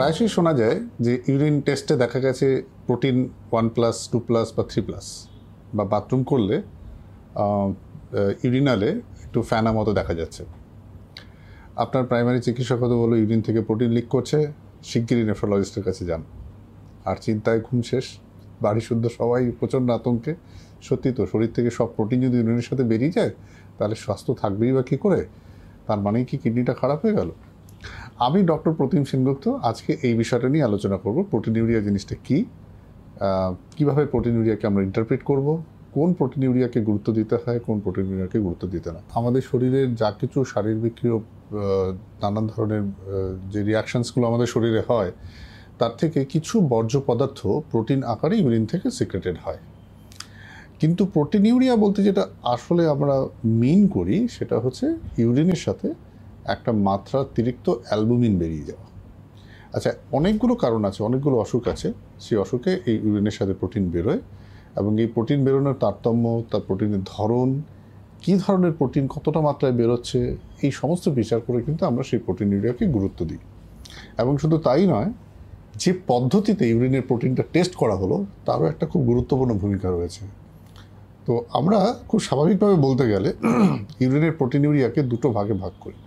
প্রায়শই শোনা যায় যে ইউরিন টেস্টে দেখা গেছে protein one plus, two plus বা থ্রি প্লাস। বা বাথরুম করলে ইউরিনালে একটু ফ্যানা মতো দেখা যাচ্ছে। আপনার প্রাইমারি চিকিৎসক হয়তো বলো ইউরিন থেকে প্রোটিন লিক করছে, শিগগিরই নেফ্রোলজিস্টের কাছে যান। আর চিন্তায় ঘুম শেষ, বাড়ি শুদ্ধ সবাই প্রচণ্ড আতঙ্কে। সত্যি তো, শরীর থেকে সব প্রোটিন যদি ইউরিনের সাথে বেরিয়ে যায়, তাহলে স্বাস্থ্য থাকবেই বা কী করে? তার মানে কি কিডনিটা খারাপ হয়ে গেল? আমি ডক্টর প্রতিম সেনগুপ্ত আজকে এই বিষয়টা নিয়ে আলোচনা করব। প্রোটিন ইউরিয়া জিনিসটা কী? কীভাবে প্রোটিন ইউরিয়াকে আমরা ইন্টারপ্রেট করব? কোন প্রোটিন ইউরিয়াকে গুরুত্ব দিতে হয়, কোন প্রোটিন ইউরিয়াকে গুরুত্ব দিতে না? আমাদের শরীরের যা কিছু শারীরবৃক্ষীয় নানান ধরনের যে রিয়াকশানসগুলো আমাদের শরীরে হয়, তার থেকে কিছু বর্জ্য পদার্থ প্রোটিন আকারে ইউরিন থেকে সিক্রেটেড হয়। কিন্তু প্রোটিন ইউরিয়া বলতে যেটা আসলে আমরা মিন করি, সেটা হচ্ছে ইউরিনের সাথে একটা মাত্রাতিরিক্ত অ্যালবুমিন বেরিয়ে যাওয়া। আচ্ছা অনেকগুলো কারণ আছে, অনেকগুলো অসুখ আছে। সেই অসুখে এই ইউরিনের সাথে প্রোটিন বেরোয় এবং এই প্রোটিন বেরোনোর তারতম্য, তার প্রোটিনের ধরন, কী ধরনের প্রোটিন, কতটা মাত্রায় বেরোচ্ছে, এই সমস্ত বিচার করে কিন্তু আমরা সেই প্রোটিন ইউরিয়াকে গুরুত্ব দিই। এবং শুধু তাই নয়, যে পদ্ধতিতে ইউরিনের প্রোটিনটা টেস্ট করা হলো, তারও একটা খুব গুরুত্বপূর্ণ ভূমিকা রয়েছে। তো আমরা খুব স্বাভাবিকভাবে বলতে গেলে, ইউরিনের প্রোটিন ইউরিয়াকে দুটো ভাগে ভাগ করি।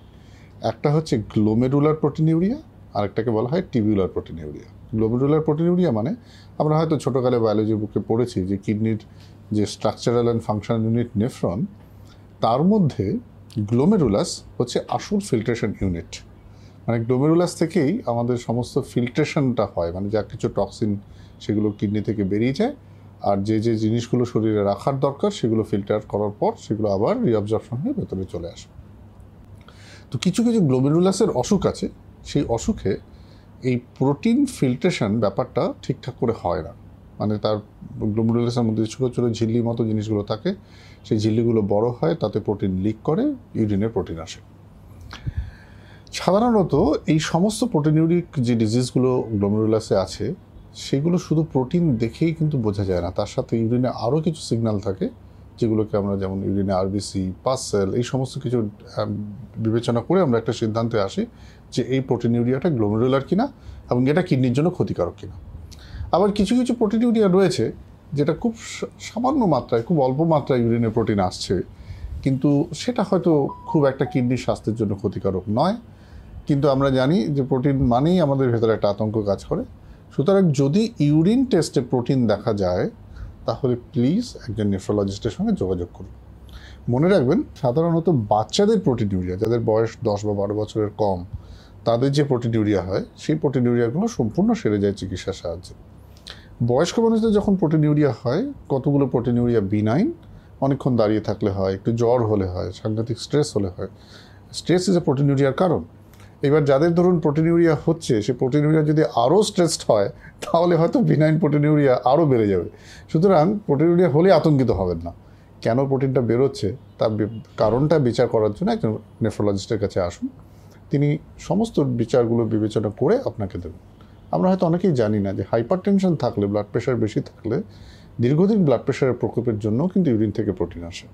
একটা হচ্ছে গ্লোমেরুলার প্রোটিন ইউরিয়া আরেকটাকে বলা হয় tubular proteinuria glomerular proteinuria মানে আমরা হয়তো ছোটোকালে বায়োলজি বুকে পড়েছি যে কিডনির যে structural and functional unit nephron তার মধ্যে গ্লোমেরুলাস হচ্ছে আসল ফিল্ট্রেশন ইউনিট মানে গ্লোমেরুলাস থেকেই আমাদের সমস্ত ফিল্ট্রেশনটা হয় মানে যা কিছু টক্সিন সেগুলো কিডনি থেকে বেরিয়ে যায়, আর যে যে জিনিসগুলো শরীরে রাখার দরকার সেগুলো ফিল্টার করার পর সেগুলো আবার রিঅবজর্পশন হয়ে ভেতরে চলে আসে। তো কিছু কিছু গ্লোমেরুলাসের অসুখ আছে, সেই অসুখে এই প্রোটিন ফিল্ট্রেশন ব্যাপারটা ঠিকঠাক করে হয় না। মানে তার গ্লোমেরুলাসের মধ্যে ছোটো ছোটো ঝিল্লির মতো জিনিসগুলো থাকে, সেই ঝিল্লিগুলো বড় হয়, তাতে প্রোটিন লিক করে ইউরিনের প্রোটিন আসে। সাধারণত এই সমস্ত প্রোটিনিউরিক যে ডিজিজগুলো গ্লোমেরুলাসে আছে, সেগুলো শুধু প্রোটিন দেখেই কিন্তু বোঝা যায় না। তার সাথে ইউরিনে আরও কিছু সিগন্যাল থাকে যেগুলোকে আমরা যেমন ইউরিনে আরবিসি পাসেল এই সমস্ত কিছু বিবেচনা করে আমরা একটা সিদ্ধান্তে আসি যে এই প্রোটিন ইউরিয়াটা গ্লোমেরুলার কিনা এবং এটা কিডনির জন্য ক্ষতিকারক কিনা। আবার কিছু কিছু প্রোটিন ইউরিয়া রয়েছে যেটা খুব সামান্য মাত্রায়, খুব অল্প মাত্রায় ইউরিনে প্রোটিন আসছে, কিন্তু সেটা হয়তো খুব একটা কিডনির স্বাস্থ্যের জন্য ক্ষতিকারক নয়। কিন্তু আমরা জানি যে প্রোটিন মানেই আমাদের ভেতরে একটা আতঙ্ক কাজ করে। সুতরাং যদি ইউরিন টেস্টে প্রোটিন দেখা যায় তাহলে প্লিজ একজন নেফ্রোলজিস্টের সঙ্গে যোগাযোগ করুন। মনে রাখবেন, সাধারণত বাচ্চাদের প্রোটিন ইউরিয়া যাদের বয়স দশ বা বারো বছরের কম, তাদের যে প্রোটিন ইউরিয়া হয়, সেই প্রোটিন ইউরিয়াগুলো সম্পূর্ণ সেরে যায় চিকিৎসার সাহায্যে। বয়স্ক মানুষদের যখন প্রোটিন ইউরিয়া হয়, কতগুলো প্রোটিন ইউরিয়া বিনাইন অনেকক্ষণ দাঁড়িয়ে থাকলে হয়, একটু জ্বর হলে হয়, সাংঘাতিক স্ট্রেস হলে হয়। স্ট্রেস ইজ এ প্রোটিন ইউরিয়ার কারণ? এবার যাদের ধরুন প্রোটিন ইউরিয়া হচ্ছে, সে প্রোটিন ইউরিয়া যদি আরও স্ট্রেসড হয়, তাহলে হয়তো বিনাইন প্রোটিন ইউরিয়া আরও বেড়ে যাবে। সুতরাং প্রোটিন ইউরিয়া হলে আতঙ্কিত হবেন না। কেন প্রোটিনটা বেরোচ্ছে? তার কারণটা বিচার করার জন্য একজন নেফ্রোলজিস্টের কাছে আসুন। তিনি সমস্ত বিচারগুলো বিবেচনা করে আপনাকে দেবেন। আমরা হয়তো অনেকেই জানি না যে হাইপার টেনশন থাকলে ব্লাড প্রেশার বেশি থাকলে দীর্ঘদিন ব্লাড প্রেশারের প্রকোপের জন্য কিন্তু ইউরিন থেকে প্রোটিন আসে।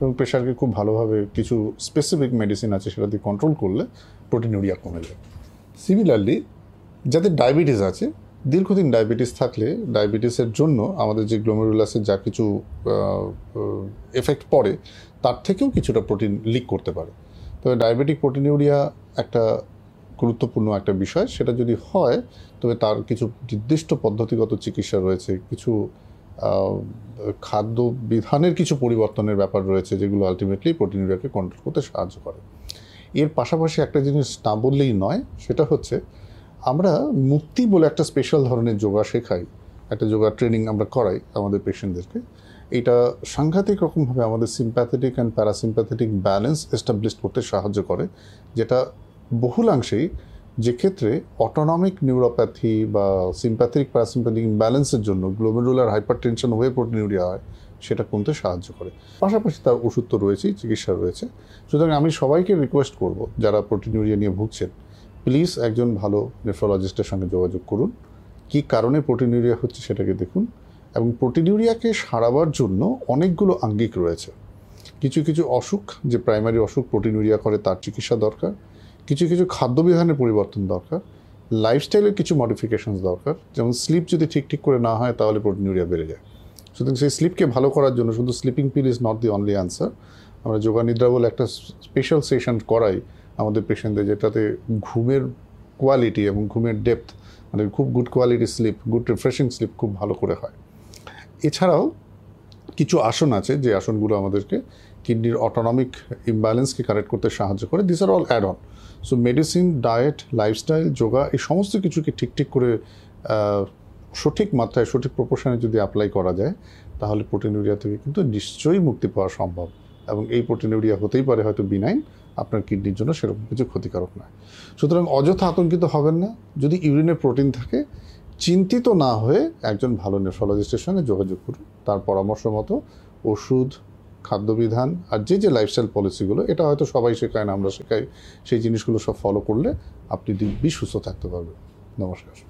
এবং প্রেশারকে খুব ভালোভাবে কিছু স্পেসিফিক মেডিসিন আছে সেটা দিয়ে কন্ট্রোল করলে প্রোটিন ইউরিয়া কমে যায়। সিমিলারলি যাদের ডায়াবেটিস আছে, দীর্ঘদিন ডায়াবেটিস থাকলে ডায়াবেটিসের জন্য আমাদের যে গ্লোমেরুলাসের যা কিছু এফেক্ট পড়ে, তার থেকেও কিছুটা প্রোটিন লিক করতে পারে। তবে ডায়াবেটিক প্রোটিন ইউরিয়া একটা গুরুত্বপূর্ণ একটা বিষয়। সেটা যদি হয়, তবে তার কিছু নির্দিষ্ট পদ্ধতিগত চিকিৎসা রয়েছে, কিছু খাদ্য বিধানের কিছু পরিবর্তনের ব্যাপার রয়েছে যেগুলো আলটিমেটলি প্রোটিন ইউরিয়াকে কন্ট্রোল করতে সাহায্য করে। এর পাশাপাশি একটা জিনিস না বললেই নয়, সেটা হচ্ছে আমরা মুক্তি বলে একটা স্পেশাল ধরনের যোগা শেখাই, একটা যোগা ট্রেনিং আমরা করাই আমাদের পেশেন্টদেরকে এটা সাংঘাতিক রকমভাবে আমাদের sympathetic and parasympathetic balance establish করতে সাহায্য করে, যেটা বহুলাংশেই যে ক্ষেত্রে অটোনমিক নিউরোপ্যাথি বা সিম্প্যাথিক প্যারাসিম্প্যাথিক ব্যালেন্সের জন্য গ্লোমেরুলার হাইপার টেনশন হয়ে প্রোটিনিউরিয়া হয় সেটা কমতে সাহায্য করে। পাশাপাশি তার ওষুধ তো রয়েছেই, চিকিৎসা রয়েছে। সুতরাং আমি সবাইকে রিকোয়েস্ট করব, যারা প্রোটিনিউরিয়া নিয়ে ভুগছেন প্লিজ একজন ভালো নেফ্রোলজিস্টের সঙ্গে যোগাযোগ করুন। কী কারণে প্রোটিনিউরিয়া হচ্ছে সেটাকে দেখুন। এবং প্রোটিনিউরিয়াকে সারাবার জন্য অনেকগুলো আঙ্গিক রয়েছে। কিছু কিছু অসুখ, যে প্রাইমারি অসুখ প্রোটিনিউরিয়া করে, তার চিকিৎসা দরকার। কিছু কিছু খাদ্যবিধানের পরিবর্তন দরকার লাইফস্টাইলের কিছু মডিফিকেশনস দরকার। যেমন স্লিপ যদি ঠিক ঠিক করে না হয়, তাহলে প্রোটিনিউরিয়া বেড়ে যায়। সুতরাং সেই স্লিপকে ভালো করার জন্য শুধু sleeping pill is not the only answer আমরা যোগা নিদ্রা বলে একটা স্পেশাল সেশন করাই আমাদের পেশেন্টদের যেটাতে ঘুমের কোয়ালিটি এবং ঘুমের ডেপথ মানে খুব good quality sleep good refreshing sleep খুব ভালো করে হয়। এছাড়াও কিছু আসন আছে, যে আসনগুলো আমাদেরকে কিডনির অটোনমিক ইমব্যালেন্সকে কারেক্ট করতে সাহায্য করে। This are all add on so medicine diet lifestyle yoga এই সমস্ত কিছুকে ঠিক ঠিক করে সঠিক মাত্রায়, সঠিক প্রপোর্শনে যদি অ্যাপ্লাই করা যায়, তাহলে প্রোটিনুরিয়া থেকে কিন্তু নিশ্চয়ই মুক্তি পাওয়া সম্ভব। এবং এই প্রোটিনুরিয়া হতেই পারে হয়তো বিনাইন আপনার কিডনির জন্য সেরকম কিছু ক্ষতিকারক নয়। সুতরাং অযথা আতঙ্কিত হবেন না। যদি ইউরিনে প্রোটিন থাকে, চিন্তিত না হয়ে একজন ভালো নেফ্রোলজিস্টের সঙ্গে যোগাযোগ করুন। তার পরামর্শ মতো ওষুধ খাদ্যবিধান আর যে যে লাইফস্টাইল পলিসিগুলো এটা হয়তো সবাই শেখায় না, আমরা শেখাই। সেই জিনিসগুলো সব ফলো করলে আপনি দিব্যি সুস্থ থাকতে পারবেন। নমস্কার।